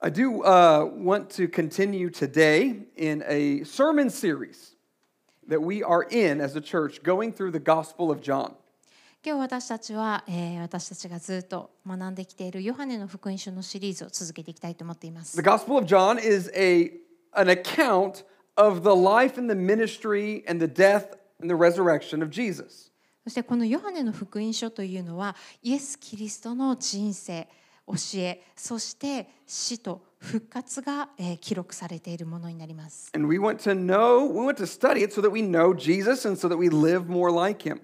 I do uh, want to continue today in a sermon series that we are in as a church going through the Gospel of John. 今日私たちは、えー私たちがずっと学んできているヨハネの福音書のシリーズを続けていきたいと思っています The。Gospel of John is a, an account of the life and the ministry and the death and the resurrection of Jesus. そしてこのヨハネの福音書というのはイエス・キリストの人生 教えそして死と復活が、えー記録されているものになります。And we want to know, we want to study it so that we know Jesus and so that we live more like him.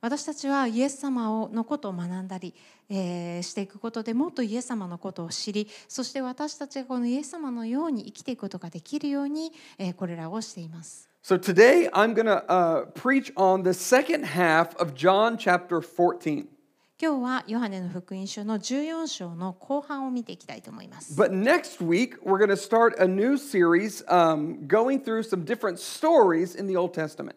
私たちはイエス様をのことを学んだり、えーしていくことでもっとイエス様のことを知りそして私たちがこのイエス様のように生きていくことができるように、えーこれらをしています。So today I'm going to uh, preach on the second half of John chapter 14. 今日はヨハネの福音書の14章の後半を見ていきたいと思います。But next week, we're going to start a new series um, going through some different stories in the Old Testament.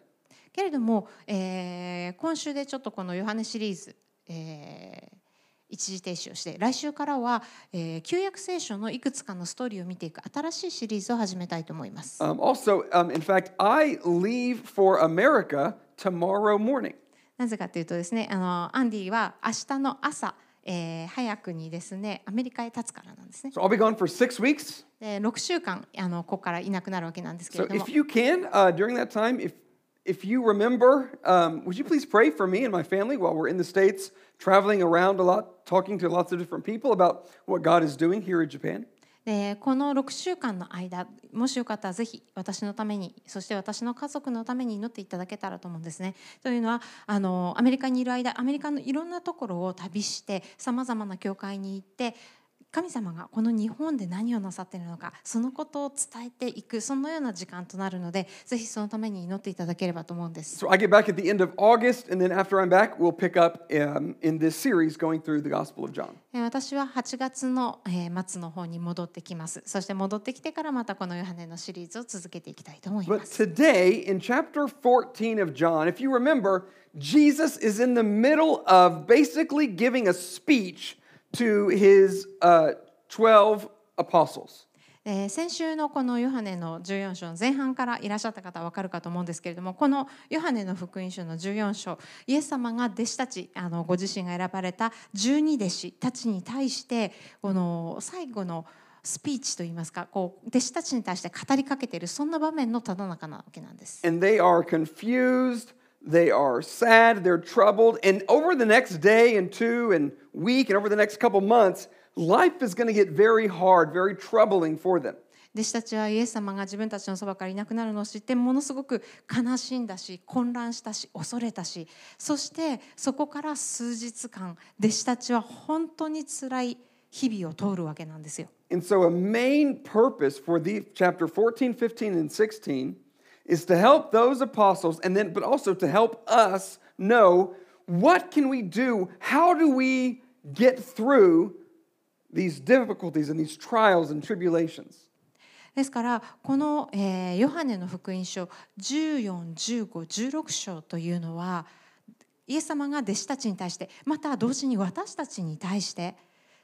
けれども、えー今週でちょっとこのヨハネシリーズ、えー一時停止をして来週からは、えー旧約聖書のいくつかのストーリーを見ていく新しいシリーズを始めたいと思います。Um, also, um, in fact, I leave for America tomorrow morning. なぜかというとですねあのアンディは明日の朝、えー早くにですねアメリカへ立つからなんですね。So I'll be gone for six weeks. で6週間あのここからいなくなるわけなんですけ So れども if you can, uh, during that time, if if you remember, um, would you please pray for me and my family while we're in the States, traveling around a lot, talking to lots of different people about what God is doing here in Japan? でこの6週間の間もしよかったらぜひ私のためにそして私の家族のために祈っていただけたらと思うんですね。というのはあのアメリカにいる間アメリカのいろんなところを旅してさまざまな教会に行って神様がこの日本で何をなさっているのかそのことを伝えていくそのような時間となるのでぜひそのために祈っていただければと思うんです。So I get back at the end of August, and then after I'm back, we'll pick up um, in this series going through the Gospel of John. えー私は8月のえー末の方に戻ってきます。そして戻ってきてからまたこのヨハネのシリーズを続けていきたいと思いま But す。today, in chapter 14 of John, if you remember, Jesus is in the middle of basically giving a speech to his uh, 12 apostles. えー先週のこのヨハネの14章の前半からいらっしゃった方は分かるかと思うんですけれどもこのヨハネの福音書の14章イエス様が弟子たちあのご自身が選ばれた12弟子たちに対してこの最後のスピーチといいますかこう弟子たちに対して語りかけているそんな場面のただ中なわけなんです。And they are confused, they are sad, they're troubled. And over the next day and two and week and over the next couple months, life is going to get very hard, very troubling for them. 弟子たちはイエス様が自分たちのそばからいなくなるのを知ってものすごく悲しんだし混乱したし恐れたしそしてそこから数日間弟子たちは本当に辛い日々を通るわけなんですよ。 And so, a main purpose for the chapter 14, 15, and 16 is to help those apostles, and then, but also to help us know what can we do? How do we get through these difficulties and these trials and tribulations? ですからこの、えーヨハネの福音書141516章というのはイエス様が弟子たちに対してまた同時に私たちに対して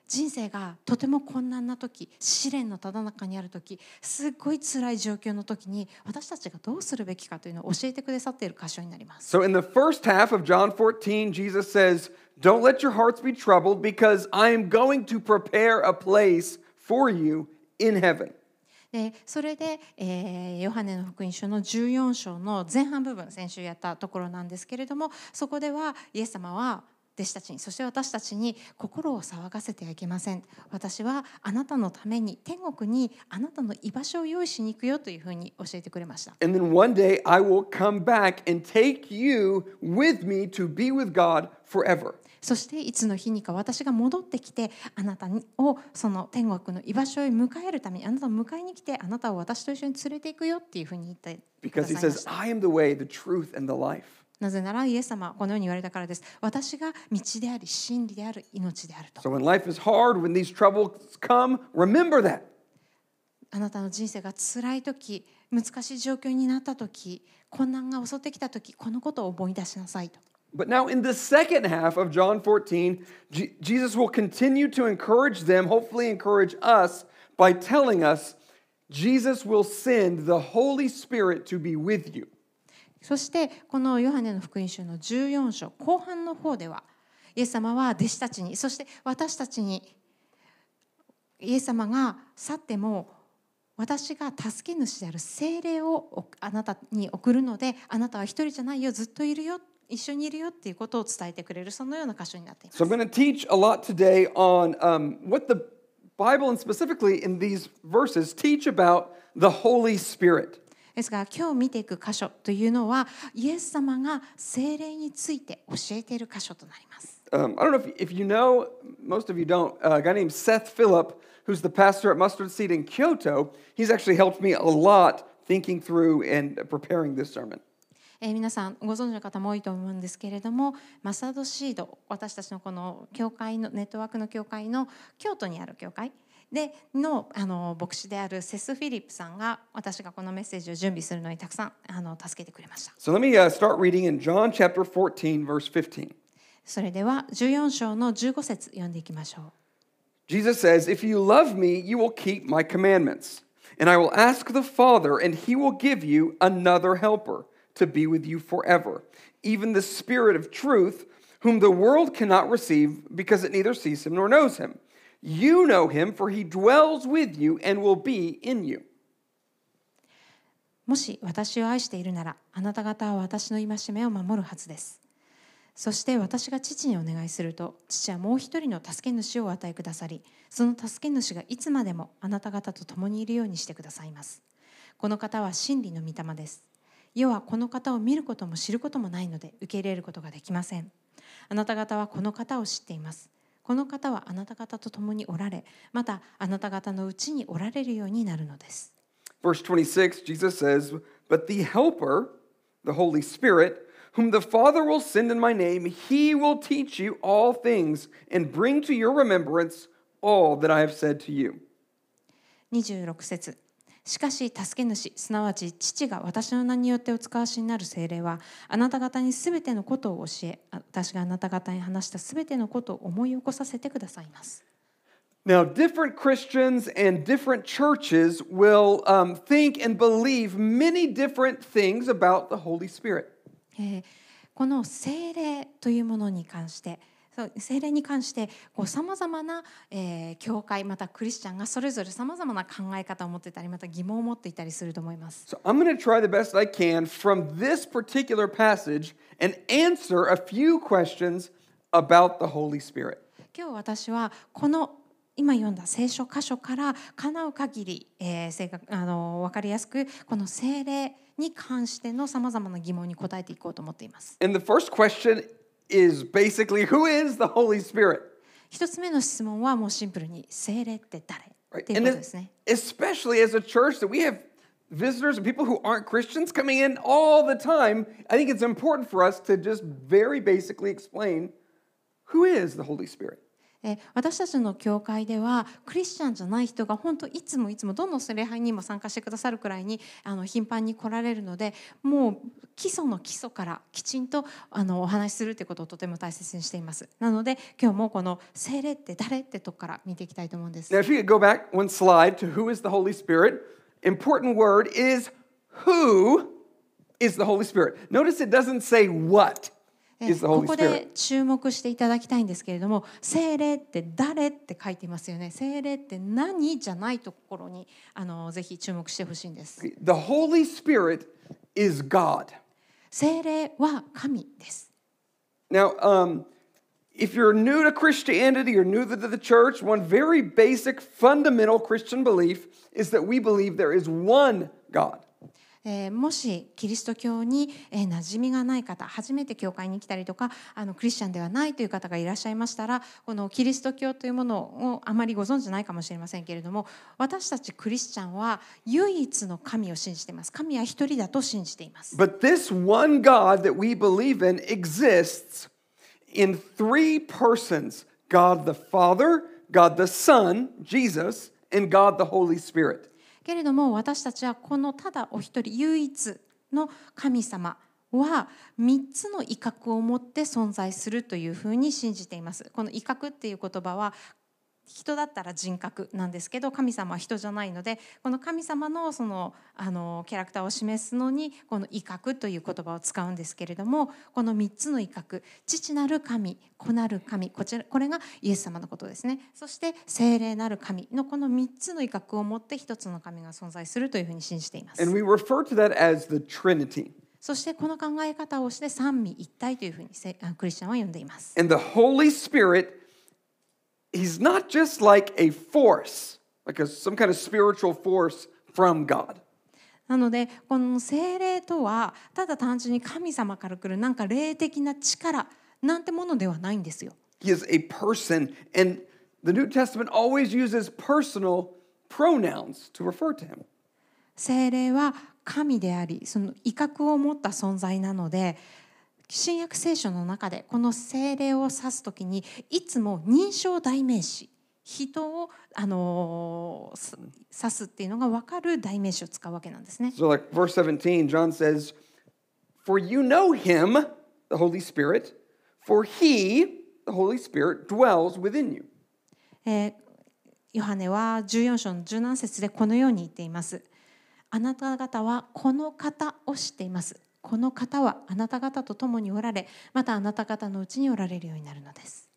人生がとても困難な時試練のただ中にある時すっごい辛い状況の時に私たちがどうするべきかというのを教えてくださっている箇所になります。So, in the first half of John 14, Jesus says, Don't let your hearts be troubled because I am going to prepare a place for you in heaven. でそれで、えーヨハネの福音書の14章の前半部分先週やったところなんですけれどもそこではイエス様は弟子たちにそして私たちに心を騒がせてはいけません私はあなたのために天国にあなたの居場所を用意しに行くよというふうに教えてくれました And then one day I will come back and take you with me to be with God forever. そしていつの日にか私が戻ってきてあなたをその天国の居場所へ迎えるためにあなたを迎えに来てあなたを私と一緒に連れていくよっていうふうに言ってくだ Because さ he いま says, した I am the way, the truth, and the life. なぜならイエス様はこのように言われたからです。私が道であり、真理である、命であると。So when life is hard, when these troubles come, remember that. あなたの人生が辛い時、難しい状況になった時、困難が襲ってきた時、このことを思い出しなさいと。But now, in the second half of John 14, Je- Jesus will continue to encourage them, hopefully, encourage us by telling us Jesus will send the Holy Spirit to be with you. そしてこのヨハネの福音書の14章後半の方ではイエス様は弟子たちにそして私たちにイエス様が去っても私が助け主である精霊をあなたに送るのであなたは一人じゃないよずっといるよ一緒にいるよっていうことを伝えてくれるそのような箇所になっています So, I'm going to teach a lot today on um, what the Bible, and specifically in these verses, teach about the Holy Spirit. ですが今日見ていく箇所というのはイエス様が精霊について教えている箇所となります。Um, I don't know if, if you know, most of you don't, uh, a guy named Seth Phillip, who's the pastor at Mustard Seed in Kyoto, he's actually helped me a lot thinking through and preparing this sermon. えー皆さんご存知の方も多いと思うんですけれどもマサドシード私たちのこの教会のネットワークの教会の京都にある教会でのあの牧師であるセス・フィリップさんが私がこのメッセージを準備するのにたくさんあの助けてくれました So let me uh, start reading in John chapter 14, verse 15. それでは14章の15節読んでいきましょう Jesus says, If you love me, you will keep my commandments. And I will ask the Father, and he will give you another helper to be with you forever, even the Spirit of truth, whom the world cannot receive because it neither sees him nor knows him. You know him, for he dwells with you and will be in you. もし私を愛しているならあなた方は私の戒めを守るはずです。そして私が父にお願いすると父はもう一人の助け主をお与えくださりその助け主がいつまでもあなた方と共にいるようにしてくださいます。この方は真理の御霊です。世はこの方を見ることも知ることもないので受け入れることができません。あなた方はこの方を知っています。この方はあなた方と共におられまたあなた方のうちにおられるようになるのです Verse 26, Jesus says, But the Helper, the Holy Spirit, whom the Father will send in my name, he will teach you all things and bring to your remembrance all that I have said to you. 26節しかし助け主すなわち父が私の名によってお使わしになる精霊はあなた方にすべてのことを教えあ私があなた方に話したすべてのことを思い起こさせてくださいます Now, different Christians and different churches will um, think and believe many different things about the Holy Spirit. えーこの精霊というものに関して精霊に関してさまざまな、えー教会またクリスチャンがそれぞれさまざまな考え方を持っていたりまた疑問を持っていたりすると思います。So I'm going to try the best I can from this particular passage and answer a few questions about the Holy Spirit. 今日私はこの今読んだ聖書箇所から叶う限り、えー正確あの分かりやすくこの聖霊に関してのさまざまな疑問に答えていこうと思っています。And the first question is basically who is the Holy Spirit? 一つ目の質問はもうシンプルに聖霊って誰 Right? っていう And こと it- ですね。 especially as a church that we have visitors and people who aren't Christians coming in all the time, I think it's important for us to just very basically explain who is the Holy Spirit. え私たちの教会ではクリスチャンじゃない人が本当いつもいつもどの礼拝にも参加してくださるくらいにあの頻繁に来られるのでもう基礎の基礎からきちんとあのお話しするということをとても大切にしています。なので今日もこの聖霊って誰ってとこから見ていきたいと思うんです。Now, if you could go back one slide to who is the Holy Spirit, important word is who is the Holy Spirit. Notice it doesn't say what. ここ.で注目していただきたいんですけれども聖霊って誰って書いていますよね聖霊って何じゃないところにあのぜひ注目してほしいんです The Holy Spirit is God. 聖霊は神です Now, um, if you're new to Christianity or new to the church, one very basic, fundamental Christian belief is that we believe there is one God. えーもしキリスト教に、えー馴染みがない方初めて教会に来たりとかあのクリスチャンではないという方がいらっしゃいましたらこのキリスト教というものをあまりご存知ないかもしれませんけれども私たちクリスチャンは唯一の神を信じています神は一人だと信じています But this one God that we believe in exists in three persons God the Father, God the Son, Jesus, and God the Holy Spirit. けれども私たちはこのただお一人唯一の神様は3つの威嚇を持って存在するというふうに信じています。この威嚇っていう言葉は人だったら人格なんですけど神様は人じゃないのでこの神様のそのあのキャラクターを示すのにこの威嚇という言葉を使うんですけれどもこの3つの威嚇父なる神子なる神こちらこれがイエス様のことですね。そして聖霊なる神のこの3つの威嚇を持って一つの神が存在するというふうに信じています。And we refer to that as the Trinity. そしてこの考え方をして三位一体というふうにクリスチャンは呼んでいます。And the Holy Spirit, He's not just like a force, like a, some kind of spiritual force from God. なのでこの精霊とはただ単純に神様から来るなんか霊的な力なんてものではないんですよ。He is a person, and the New Testament always uses personal pronouns to refer to Him. 精霊は神でありその威嚇を持った存在なので新約聖書の中でこの精霊を指す時にいつも認証代名詞人を、あの指すっていうのが分かる代名詞を使うわけなんですね。So, like verse 17, John says, For you know Him, the Holy Spirit, for He, the Holy Spirit, dwells within you. えーヨハネは14章の17節でこのように言っています。あなた方はこの方を知っています。この方はあなた方と共におられ、またあなた方のうちにおられるようになるのです。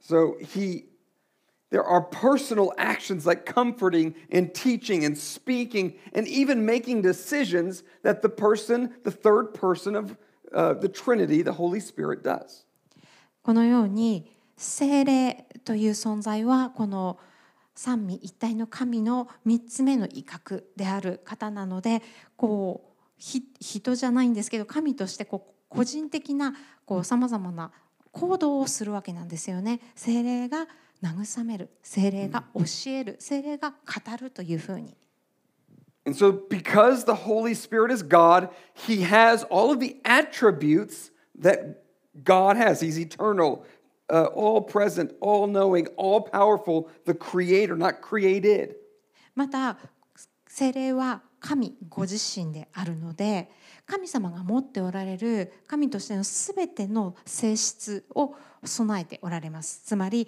So he there are personal actions like comforting and teaching and speaking and even making decisions that the person, the third person of uh, the Trinity, the Holy Spirit, does. このように聖霊という存在はこの三位一体の神の3つ目の威嚇である方なのでこうひ人じゃないんですけど神としてこう個人的なさまざまな行動をするわけなんですよね。聖霊が慰める聖霊が教える聖霊が語るというふうに。And so, because the Holy Spirit is God, He has all of the attributes that God has. He's eternal, uh, all present, all knowing, all powerful, the creator, not created. また聖霊は神ご自身であるので神様が持っておられる神としてのすべての性質を備えておられます。つまり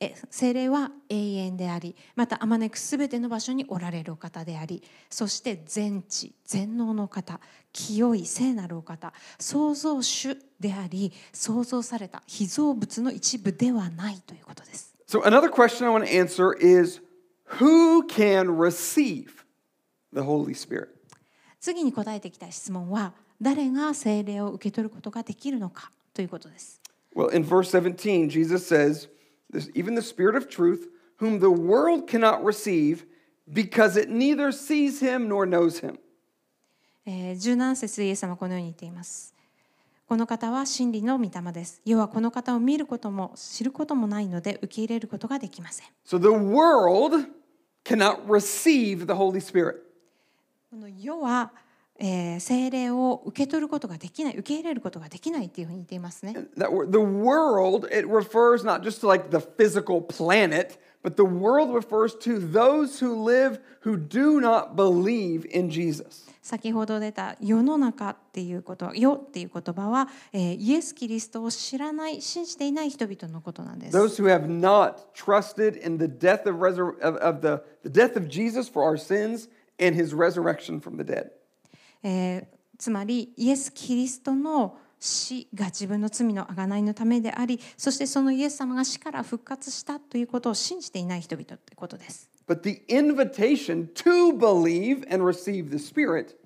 え聖霊は永遠でありまたあまねくすべての場所におられるお方でありそして全知全能の方清い聖なるお方創造主であり創造された被造物の一部ではないということです。So, another question I want to answer is who can receive the Holy Spirit? 次に答えていきたい質問は誰が聖霊を受け取ることができるのかということです。Well, in verse 17, Jesus says, "This- Even the Spirit of truth, whom the world cannot receive, because it neither sees him nor knows him. えー17節でイエス様はこのように言っています。この方は真理の御霊です。要はこの方を見ることも知ることもないので受け入れることができません。So the world cannot receive the Holy Spirit. この世は、えー聖霊を受け取ることができない、受け入れることができないっていうふうに言っていますね。That word- the world, it refers not just to like the physical planet, but the world refers to those who live who do not believe in Jesus. 先ほど出た世の中っていうこと世っていう言葉は、えーイエス・キリストを知らない信じていない人々のことなんです。Those who have not trusted in the death of, resur- of, of the, the death of Jesus for our sins and his resurrection from the dead. えーつまりイエス・キリストの死が自分の罪の贖いのためでありそしてそのイエス様が死から復活したということを信じていない人々ってことです。 But the invitation to believe and receive the Spirit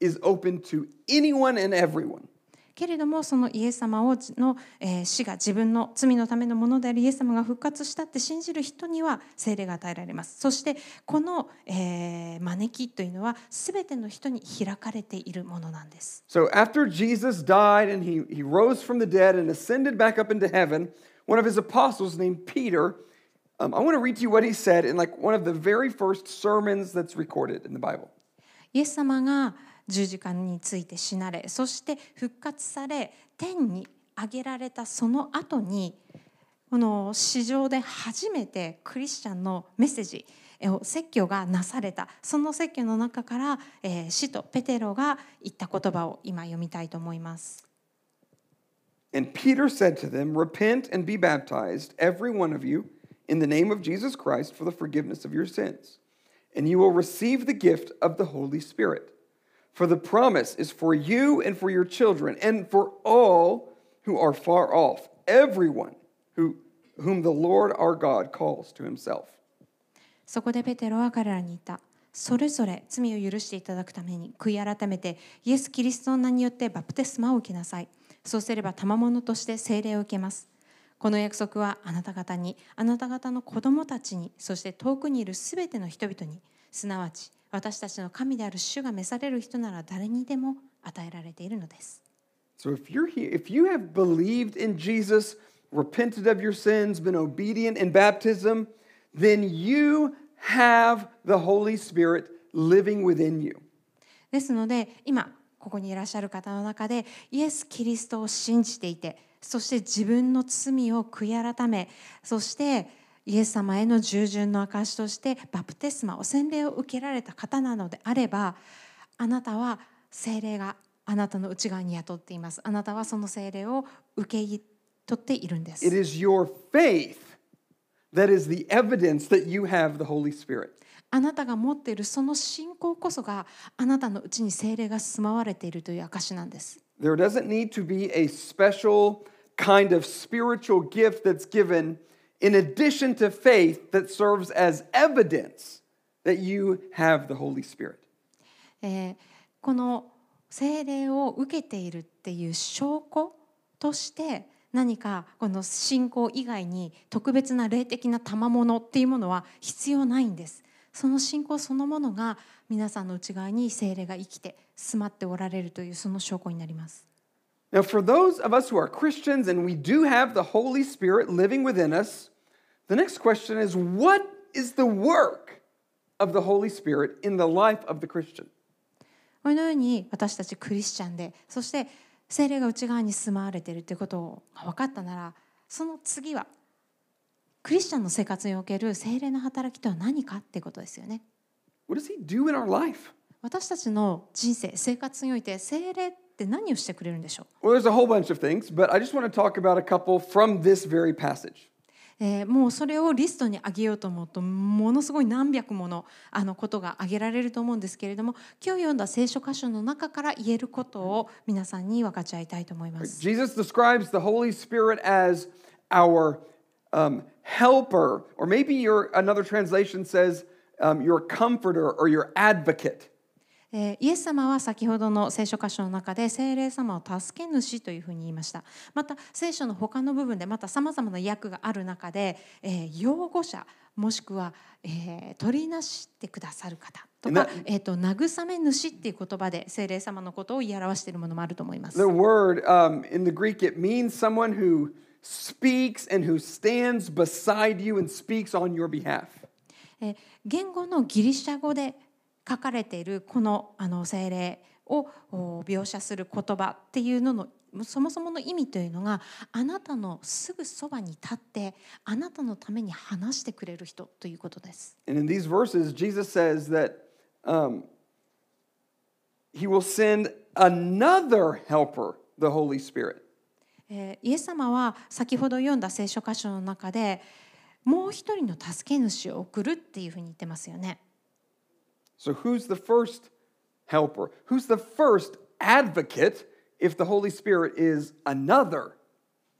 is open to anyone and everyone. けれどもそのイエス様をの、えー死が自分の罪のためのものでありイエス様が復活したって信じる人には聖霊が与えられますそしてこの、えー招きというのは全ての人に開かれているものなんです So after Jesus died and he, he rose from the dead and ascended back up into heaven, one of his apostles named Peter, um, I want to read to you what he said in like one of the very first sermons that's recorded in the Bible. イエス様が十字架について死なれそして復活され天に上げられたその後にこの史上で初めてクリスチャンのメッセージ、ええー説教がなされたその説教の中から、えー使徒ペテロが言った言葉を今読みたいと思います。And Peter said to them, Repent and be baptized, every one of you, in the name of Jesus Christ for the forgiveness of your sins, and you will receive the gift of the Holy Spirit. For the promise is for you and for your children, and for all who are far off, everyone who, whom the Lord our God calls to himself. そこでペテロは彼らに言った。それぞれ罪を許していただくために悔い改めてイエス・キリストの名によってバプテスマを受けなさい。そうすれば賜物として聖霊を受けます。この約束はあなた方に、あなた方の子供たちに、そして遠くにいるすべての人々に、すなわち私たちの神である主が召される人なら誰にでも与えられているのです。So if you're here, if you have believed in Jesus, repented of your sins, been obedient in baptism, then you have the Holy Spirit living within you. ですので今ここにいらっしゃる方の中でイエス・キリストを信じていてそして自分の罪を悔い改めそしてイエス様への従順の証としてバプテスマを洗礼を受けられた方なのであればあなたは聖霊があなたの内側に宿っています。あなたはその聖霊を受け取っているんです。It is your faith that is the evidence that you have the Holy Spirit. あなたが持っているその信仰こそがあなたのうちに聖霊が住まわれているという証なんです。There doesn't need to be a special kind of spiritual gift that's given in addition to faith that serves as evidence that you have the Holy Spirit. えーこの聖霊を受けているっていう証拠として何かこの信仰以外に特別な霊的な賜物っていうものは必要ないんです。その信仰そのものが皆さんの内側に聖霊が生きて住まっておられるというその証拠になります。Now, for those of us who are Christians and we do have the Holy Spirit living within us, the next question is what is the work of the Holy Spirit in the life of the Christian? このように私たちクリスチャンでそして聖霊が内側に住まわれているということが分かったならその次はクリスチャンの生活における聖霊の働きとは何かっていうことですよね。What does He do in our life? 私たちの人生生活において聖霊って何をしてくれるんでしょう Well, there's a whole bunch of things, but I just want to talk about a couple from this very passage. えーもうそれをリストに上げようと思うとものすごい何百ものあのことが挙げられると思うんですけれども今日読んだ聖書箇所の中から言えることを皆さんに分かち合いたいと思います。Jesus describes the Holy Spirit as our um, helper, or maybe your another translation says um, your comforter or your advocate. えーイエス様は先ほどの聖書箇所の中で聖霊様を助け主というふうに言いましたまた聖書の他の部分でまたさまざまな訳がある中で、えー擁護者もしくは、えー取りなしてくださる方となか、えー、と慰め主っていう言葉で聖霊様のことを言い表しているものもあると思います The。word um, in the Greek, it means someone who speaks and who stands beside you and speaks on your behalf. えー言語のギリシャ語で書かれているこのあの聖霊をお描写する言葉っていうののそもそもの意味というのがあなたのすぐそばに立ってあなたのために話してくれる人ということです。And in these verses, Jesus says that um, he will send another helper, the Holy Spirit. えーイエス様は先ほど読んだ聖書箇所の中でもう一人の助け主を送るっていうふうに言ってますよね。So, who's the first helper? Who's the first advocate if the Holy Spirit is another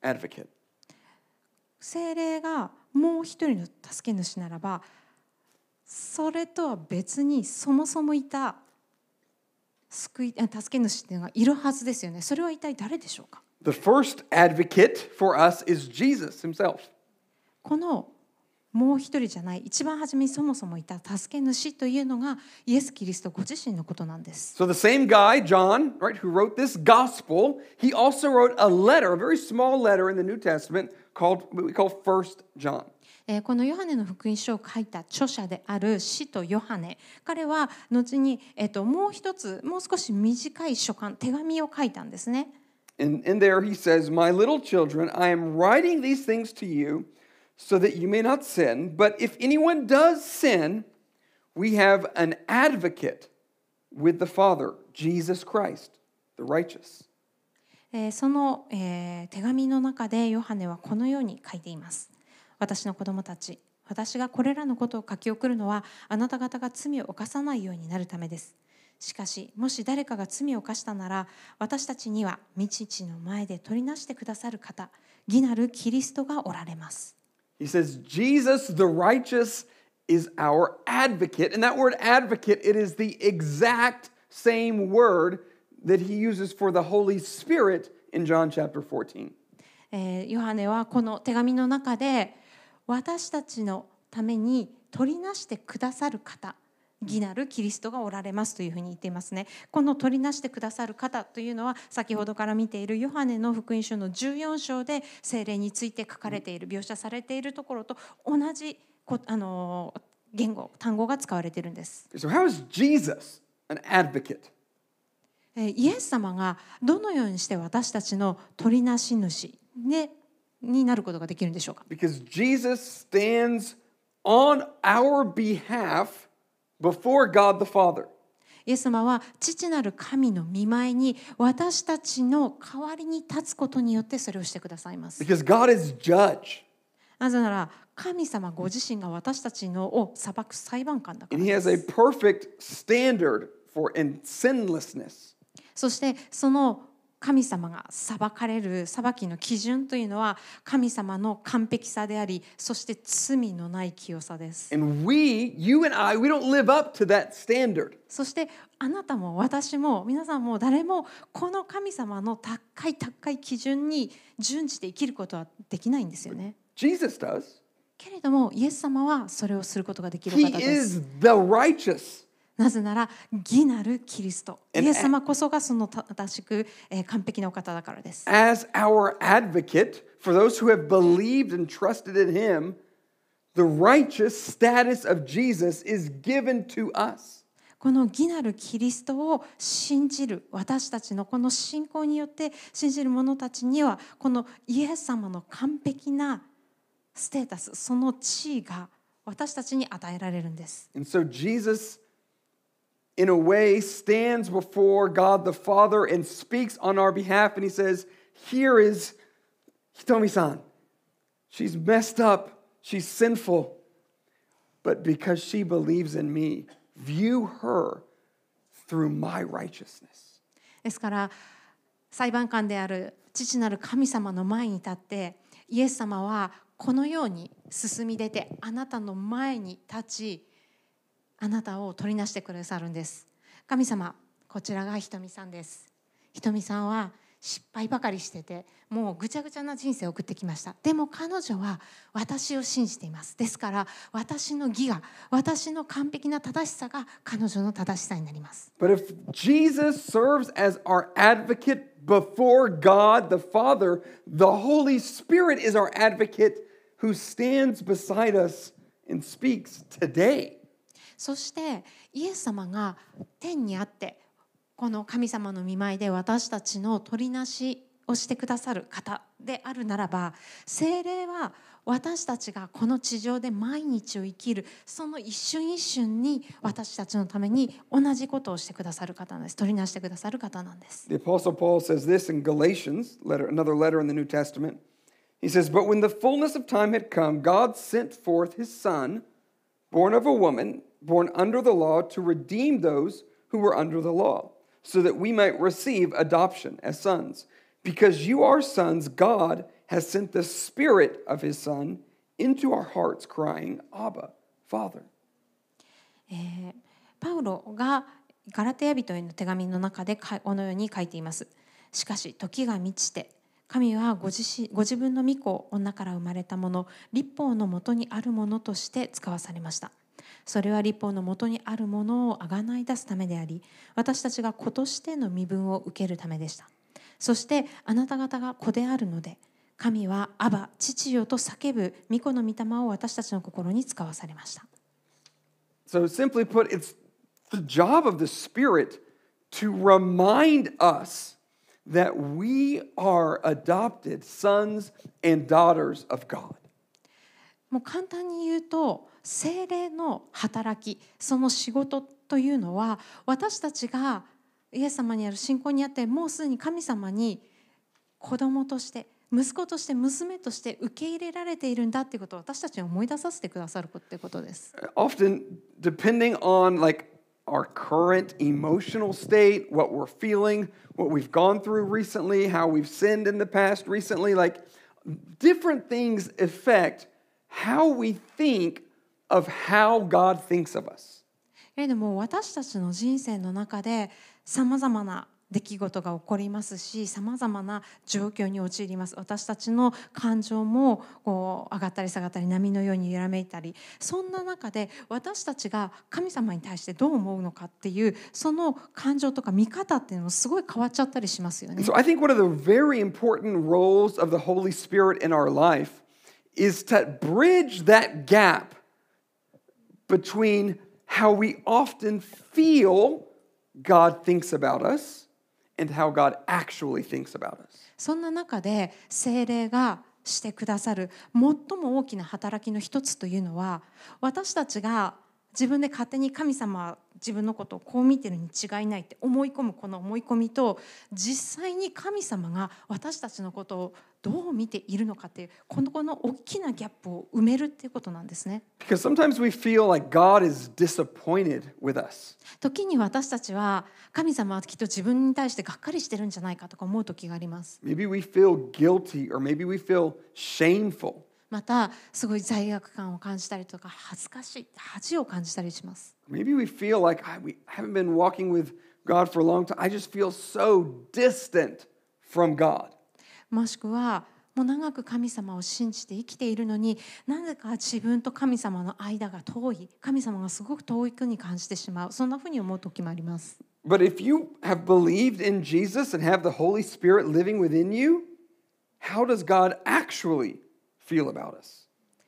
advocate? 精霊がもう一人の助け主ならばそれとは別にそもそもいた救いあ助け主っていうのがいるはずですよね。それは一体誰でしょうか The first advocate for us is Jesus himself. この もう一人じゃない一番初めにそもそもいた助け主というのがイエス・キリストご自身のことなんです。So, the same guy, John, right, who wrote this gospel, he also wrote a letter, a very small letter in the New Testament called what we call First John. えーこのヨハネの福音書を書いた著者である使徒ヨハネ彼は後に、えー、ともう一つもう少し短い書簡手紙を書いたんですね。And in there he says, My little children, I am writing these things to you so that you may not sin. But if anyone does sin, we have an advocate with the Father, Jesus Christ, the righteous. えその、えー手紙の中でヨハネはこのように書いています。私の子供たち、私がこれらのことを書き送るのはあなた方が罪を犯さないようになるためです。しかし、もし誰かが罪を犯したなら、私たちには道父の前で取りなしてくださる方、義なるキリストがおられます。He says, Jesus the righteous is our advocate. And that word advocate, it is the exact same word that he uses for the Holy Spirit in John chapter 14. えーヨハネはこの手紙の中で私たちのために取りなしてくださる方 義なるキリストがおられますというふうに言っていますね。この取りなしてくださる方というのは先ほどから見ているヨハネの福音書の14章で聖霊について書かれている描写されているところと同じこあの言語単語が使われているんです。So, how is Jesus an advocate? えーイエス様がどのようにして私たちの取りなし主でになることができるんでしょうか？Because Jesus stands on our behalf before God the Father. イエス様は父なる神の見舞いに私たちの代わりに立つことによってそれをしてくださいます。Because God is judge. なぜなら神様ご自身が私たちのを裁く裁判官だか And ら he で has a す。perfect standard for in sinlessness. そしてその神様が裁かれる裁きの基準というのは神様の完璧さでありそして罪のない清さです。And we, you and I, we don't live up to that standard. そしてあなたも私も皆さんも誰もこの神様の高い高い基準に準じて生きることはできないんですよね。Jesus does. けれどもイエス様はそれをすることができる He 方です。is the righteous. なぜなら義なるキリスト。イエス様こそがその正しく、えー完璧なお方だからです。As our advocate for those who have believed and trusted in him, the righteous status of Jesus is given to us. この義なるキリストを信じる私たちのこの信仰によって信じる者たちにはこのイエス様の完璧なステータスその地位が私たちに与えられるんです。And so Jesus, in a way, stands before God the Father and speaks on our behalf. And he says, Here is Hitomi san. She's messed up, she's sinful. But because she believes in me, view her through my righteousness. ですから裁判官である父なる神様の前に立ってイエス様はこのように進み出てあなたの前に立ちあなたを取りなしてくださるんです神様こちらがひとみさんですひとみさんは失敗ばかりしててもうぐちゃぐちゃな人生を送ってきましたでも彼女は私を信じていますですから私の義が私の完璧な正しさが彼女の正しさになります But if Jesus serves as our advocate before God the Father, the Holy Spirit is our advocate who stands beside us and speaks today. そしてイエス様が天にあってこの神様の見舞いで私たちの取りなしをしてくださる方であるならば精霊は私たちがこの地上で毎日を生きるその一瞬一瞬に私たちのために同じことをしてくださる方なんです取りなしてくださる方なんです The Apostle Paul says this in Galatians, letter, another letter in the New Testament. He says, But when the fullness of time had come, God sent forth his Son, born of a woman, born under the law, to redeem those who were under the law, so that we might receive adoption as sons. Because you are sons, God has sent the Spirit of his Son into our hearts, crying, Abba, Father. パウロがガラテヤ人への手紙の中でかこのように書いています。しかし時が満ちて神はご自身ご自分の御子を女から生まれたもの立法のもとにあるものとして使わされました。それは立法のもとにあるものをあがない出すためであり私たちが子としての身分を受けるためでした。そしてあなた方が子であるので神は「アバ父よ」と叫ぶ御子の御霊を私たちの心に使わされました。So, simply put, it's the job of the Spirit to remind us that we are adopted sons and daughters of God. もう簡単に言うと精霊の働きその仕事というのは私たちがイエス様にある信仰にあってもうすでに神様に子供として息子として娘として受け入れられているんだっていうことを私たちに思い出させてくださるってことです。Often, depending on like our current emotional state, what we're feeling, what we've gone through recently, how we've sinned in the past recently, like different things affect how we think of how God thinks of us. けれども私たちの人生の中でさまざまな出来事が起こりますしさまざまな状況に陥ります私たちの感情もこう上がったり下がったり波のように揺らめいたりそんな中で私たちが神様に対してどう思うのかっていうその感情とか見方っていうのもすごい変わっちゃったりしますよね So I think one of the very important roles of the Holy Spirit in our life is to bridge that gap between how we often feel God thinks about us and how God actually thinks about us. そんな中で聖霊がしてくださる最も大きな働きの一つというのは私たちが自分で勝手に神様は自分のことをこう見てるに違いないって思い込むこの思い込みと実際に神様が私たちのことをどう見ているのかっていうこのこの大きなギャップを埋めるっていうことなんですね。Because sometimes we feel like God is disappointed with us. 時に私たちは神様はきっと自分に対してがっかりしてるんじゃないかとか思う時があります。Maybe we feel guilty or maybe we feel shameful. またすごい罪悪感を感じたりとか恥ずかしい恥を感じたりします。Maybe we feel like I, we haven't been walking with God for a long time. I just feel so distant from God. もしくはもう長く神様を信じて生きているのになぜか自分と神様の間が遠い神様がすごく遠いくに感じてしまうそんなふうに思う時もあります。But if you have believed in Jesus and have the Holy Spirit living within you, how does God actually feel about us?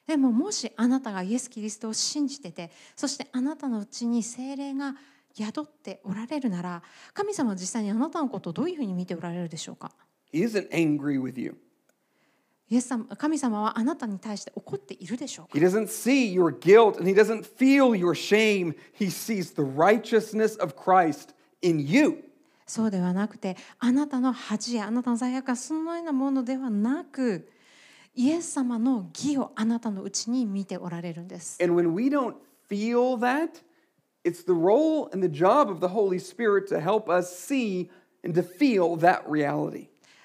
でももしあなたがイエス・キリストを信じててそしてあなたのうちに精霊が宿っておられるなら神様は実際にあなたのことをどういうふうに見ておられるでしょうか？He isn't angry with you. イエス様神様はあなたに対して怒っているでしょうか？He doesn't see your guilt and he doesn't feel your shame. He sees the righteousness of Christ in you. そうではなくてあなたの恥やあなたの罪悪感そのようなものではなくイエス様の義をあなたのうちに見ておられるんです。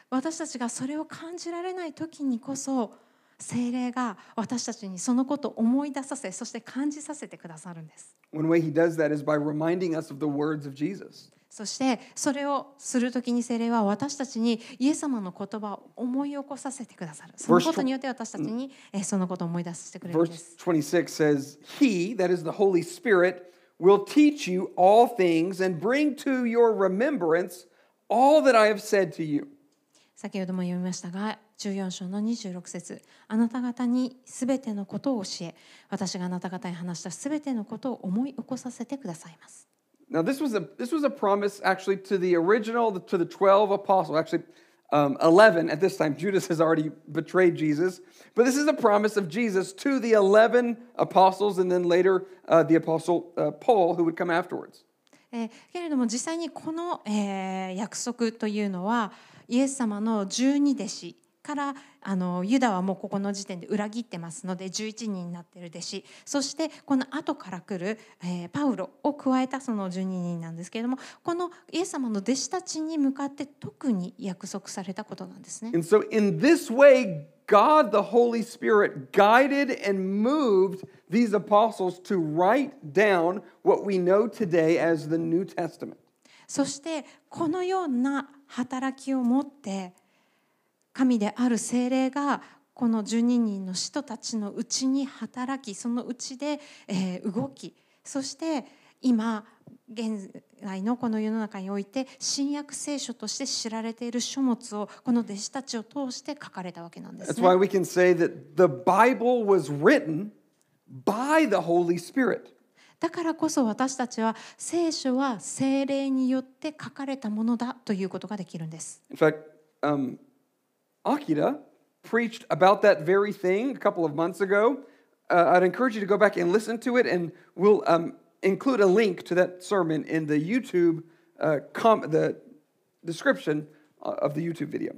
私たちがそれを感じられない時にこそ、聖霊が私たちにそのことを思い出させ、そして感じさせてくださるんです。そしてそれをする時に精霊は私たちにイエス様の言葉を思い起こさせてくださる。そのことによって私たちにえーそのことを思い出させてくれるんで Verse す。26 says, He, that is the Holy Spirit, will teach you all things and bring to your remembrance all that I have said to you. 先ほども読みましたが14章の26節あなた方にすべてのことを教え私があなた方に話したすべてのことを思い起こさせてくださいます Now, this was a this was a promise actually to the original to the twelve apostles. Actually, um, eleven at this time. Judas has already betrayed Jesus, but this is a promise of Jesus to the eleven apostles, and then later uh, the apostle uh, Paul, who would come afterwards. えーけれども実際にこの、えー約束というのはイエス様の十二弟子 からあのユダはもうここの時点で裏切ってますので11人になっている弟子そしてこの後から来る、えーパウロを加えたその12人なんですけれどもこのイエス様の弟子たちに向かって特に約束されたことなんですね。And so, in this way, God, the Holy Spirit, guided and moved these apostles to write down what we know today as the New Testament. そしてこのような働きを持って神である精霊がこの12人の使徒たちのうちに働きそのうちで、えー動きそして今現在のこの世の中において新約聖書として知られている書物をこの弟子たちを通して書かれたわけなんです That's ね why。we can say that the Bible was written by the Holy Spirit. だからこそ私たちは聖書は精霊によって書かれたものだということができるんです。In fact, um, Akira preached about that very thing a couple of months ago uh, I'd encourage you to go back and listen to it, and we'll um, include a link to that sermon in the YouTube uh, com- the description uh, of the YouTube video.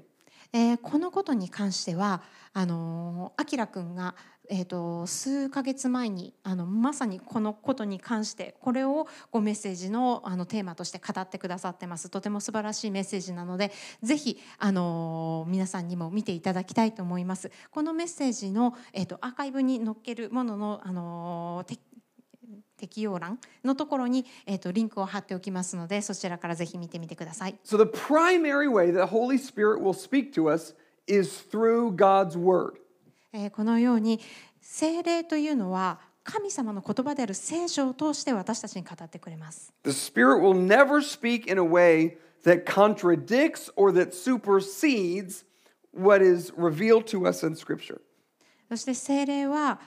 えーこのことに関してはあのーあきらくんが、 えー、と数ヶ月前にあのまさにこのことに関してこれをごメッセージのあのテーマとして語ってくださってますとても素晴らしいメッセージなのでぜひ、あの皆さんにも見ていただきたいと思いますこのメッセージの、えー、とアーカイブに載っけるものの、あの適用欄のところに、えー、とリンクを貼っておきますのでそちらからぜひ見てみてください。So, the primary way that the Holy Spirit will speak to us is through God's Word. えーこのように聖霊というのは神様の言葉である聖書を通して私たちに語ってくれます。The Spirit will never speak in a way that contradicts or that supersedes what is revealed to us in Scripture. そして聖霊は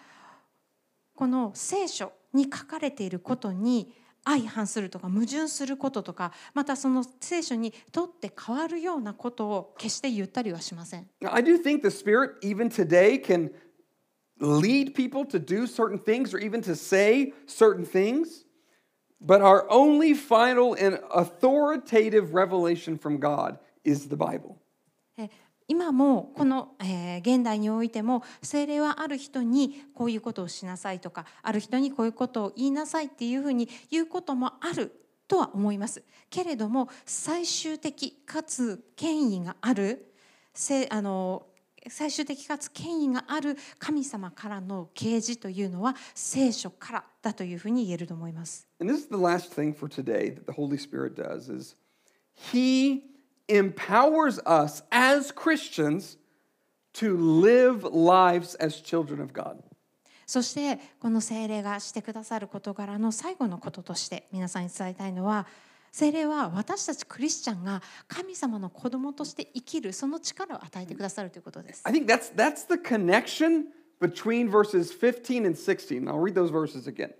この聖書に書かれていることに相反するとか矛盾することとかまたその聖書にとって変わるようなことを決して言ったりはしません。I do think the Spirit, even today, can lead people to do certain things or even to say certain things. But our only final and authoritative revelation from God is the Bible. え今もこの、えー現代においても聖霊はある人にこういうことをしなさいとかある人にこういうことを言いなさいっていうふうに言うこともあるとは思いますけれども最終的かつ権威があるせあの最終的かつ権威がある神様からの啓示というのは聖書からだというふうに言えると思います。And this is the last thing for today that the Holy Spirit does is he empowers us as Christians to live lives as children of God. そしてこの聖霊がしてくださる事柄の最後のこととして皆さんに伝えたいのは聖霊は私たちクリスチャンが神様の子供として生きるその力を与えてくださるということです。 I think that's that's the connection between verses 15 and 16. I'll read those verses again.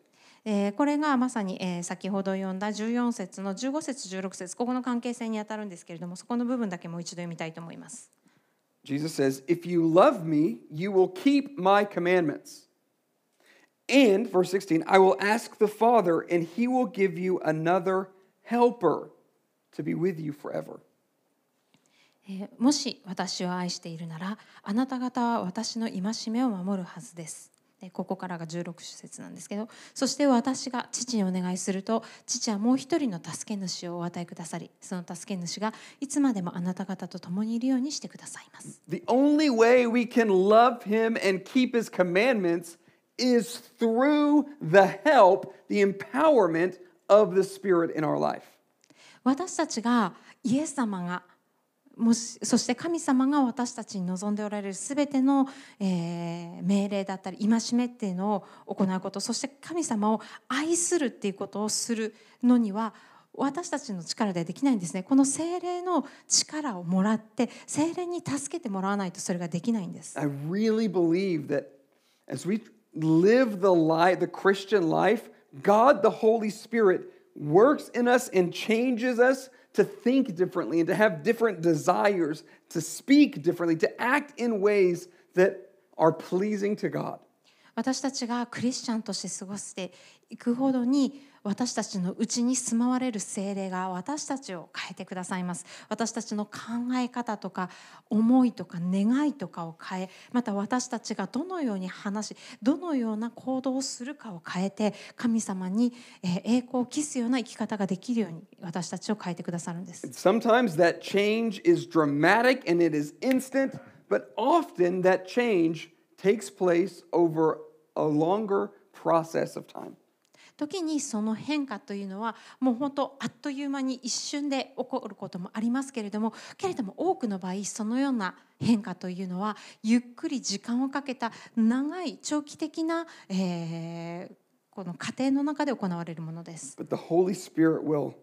えーこれがまさに、えー先ほど読んだ14節の15節16節ここの関係性にあたるんですけれどもそこの部分だけもう一度読みたいと思います。Jesus says, If you love me, you will keep my commandments. And, verse 16, I will ask the Father, and he will give you another helper to be with you forever. えーもし私を愛しているならあなた方は私の戒めを守るはずです。でここからが16節なんですけどそして私が父にお願いすると父はもう一人の助け主をお与えくださりその助け主がいつまでもあなた方と共にいるようにしてくださいます。The only way we can love him and keep his commandments is through the help, the empowerment of the Spirit in our life. 私たちがイエス様がもしそして神様が私たちに望んでおられるすべての、えー命令だったり戒めっていうのを行うことそして神様を愛するっていうことをするのには私たちの力ではできないんですね。この精霊の力をもらって精霊に助けてもらわないとそれができないんです。I really believe that as we live the life, the Christian life, God, the Holy Spirit, works in us and changes us to think differently and to have different desires, to speak differently, to act in ways that are pleasing to God. 私たちがクリスチャンとして過ごして いくほどに私たちのうちに住まわれる精霊が私たちを変えてくださいます私たちの考え方とか思いとか願いとかを変えまた私たちがどのように話しどのような行動をするかを変えて神様に栄光を期すような生き方ができるように私たちを変えてくださるんです Sometimes that change is dramatic and it is instant, but often that change takes place over a longer process of time. 時にその変化というのはもう本当あっという間に一瞬で起こることもありますけれどもけれども多くの場合そのような変化というのはゆっくり時間をかけた長い長期的な、えーこの過程の中で行われるものです。But the Holy Spirit will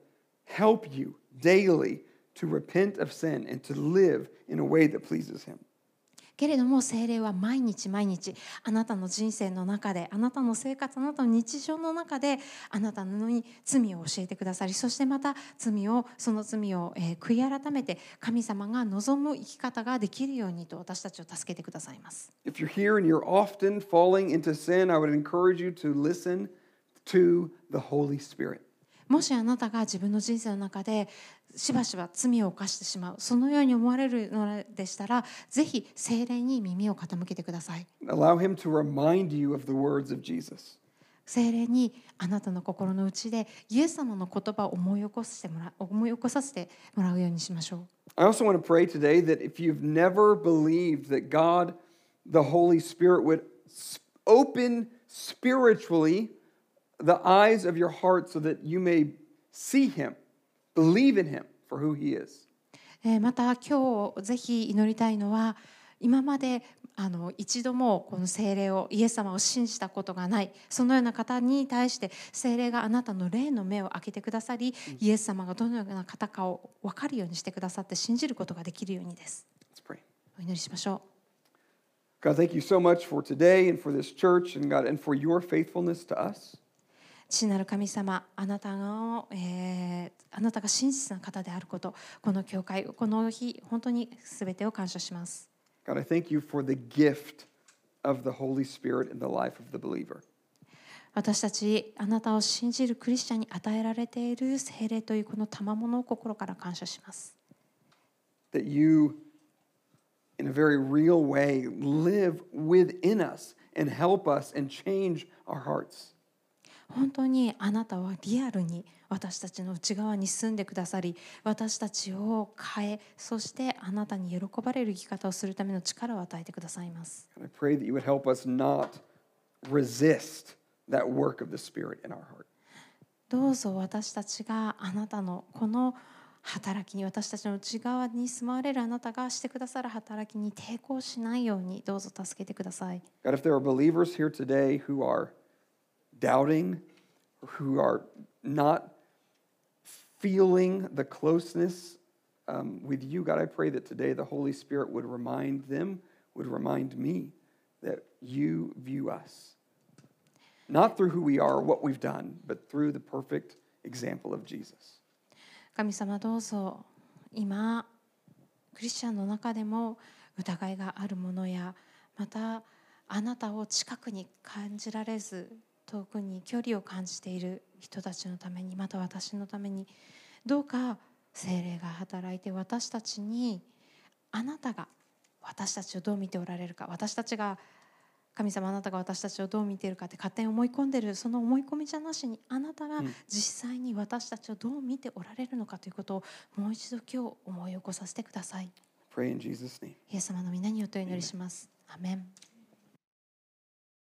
help you daily to repent of sin and to live in a way that pleases Him. けれども精霊は毎日毎日あなたの人生の中であなたの生活あなたの日常の中であなたのに罪を教えてくださりそしてまた罪をその罪を、えー悔い改めて神様が望む生き方ができるようにと私たちを助けてくださいます。If you're here and you're often falling into sin, I would encourage you to listen to the Holy Spirit. もしあなたが自分の人生の中でしばしば罪を犯してしまうそのように思われるのでしたらぜひ精霊に耳を傾けてください Allow Him to remind you of the words of Jesus. 精霊にあなたの心の内でイエス様の言葉を思い起こしてもら思い起こさせてもらうようにしましょう I also want to pray today that if you've never believed that God, the Holy Spirit, would open spiritually the eyes of your heart so that you may see Him, believe in Him for who He is. えーまた今日ぜひ祈りたいのは今まであの一度もこの聖霊をイエス様を信じたことがないそのような方に対して聖霊があなたの霊の目を開けてくださりイエス様がどのような方かを分かるようにしてくださって信じることができるようにです。Let's pray. お祈りしましょう。God, thank you so much for today and for this church and God and for your faithfulness to us. 父なる神様あなたの、えーあなたが真実な方であることこの教会この日本当に全てを感謝します God, I thank you for the gift of the Holy Spirit in the life of the believer. 私たちあなたを信じるクリスチャンに与えられている聖霊というこの賜物を心から感謝します That you, in a very real way, live within us and help us and change our hearts. 本当にあなたはリアルに私たちの内側に住んでくださり私たちを変えそしてあなたに喜ばれる生き方をするための力を与えてくださいます And I pray that you would help us not resist that work of the Spirit in our heart. どうぞ私たちがあなたのこの働きに私たちの内側に住まわれるあなたがしてくださる働きに抵抗しないようにどうぞ助けてください God, if there are believers here today who are doubting, who are not feeling the closeness um, with you, God, I pray that today the Holy Spirit would remind them, would remind me that you view us. Not through who we are or what we've done, but through the perfect example of Jesus. 神様どうぞ今クリスチャンの中でも疑いがあるものやまたあなたを近くに感じられず 遠くに距離を感じている人たちのためにまた私のためにどうか精霊が働いて私たちにあなたが私たちをどう見ておられるか私たちが神様あなたが私たちをどう見ているかって勝手に思い込んでいるその思い込みじゃなしにあなたが実際に私たちをどう見ておられるのかということをもう一度今日思い起こさせてください。Pray in Jesus' name. イエス様の皆によってお祈りします。アメン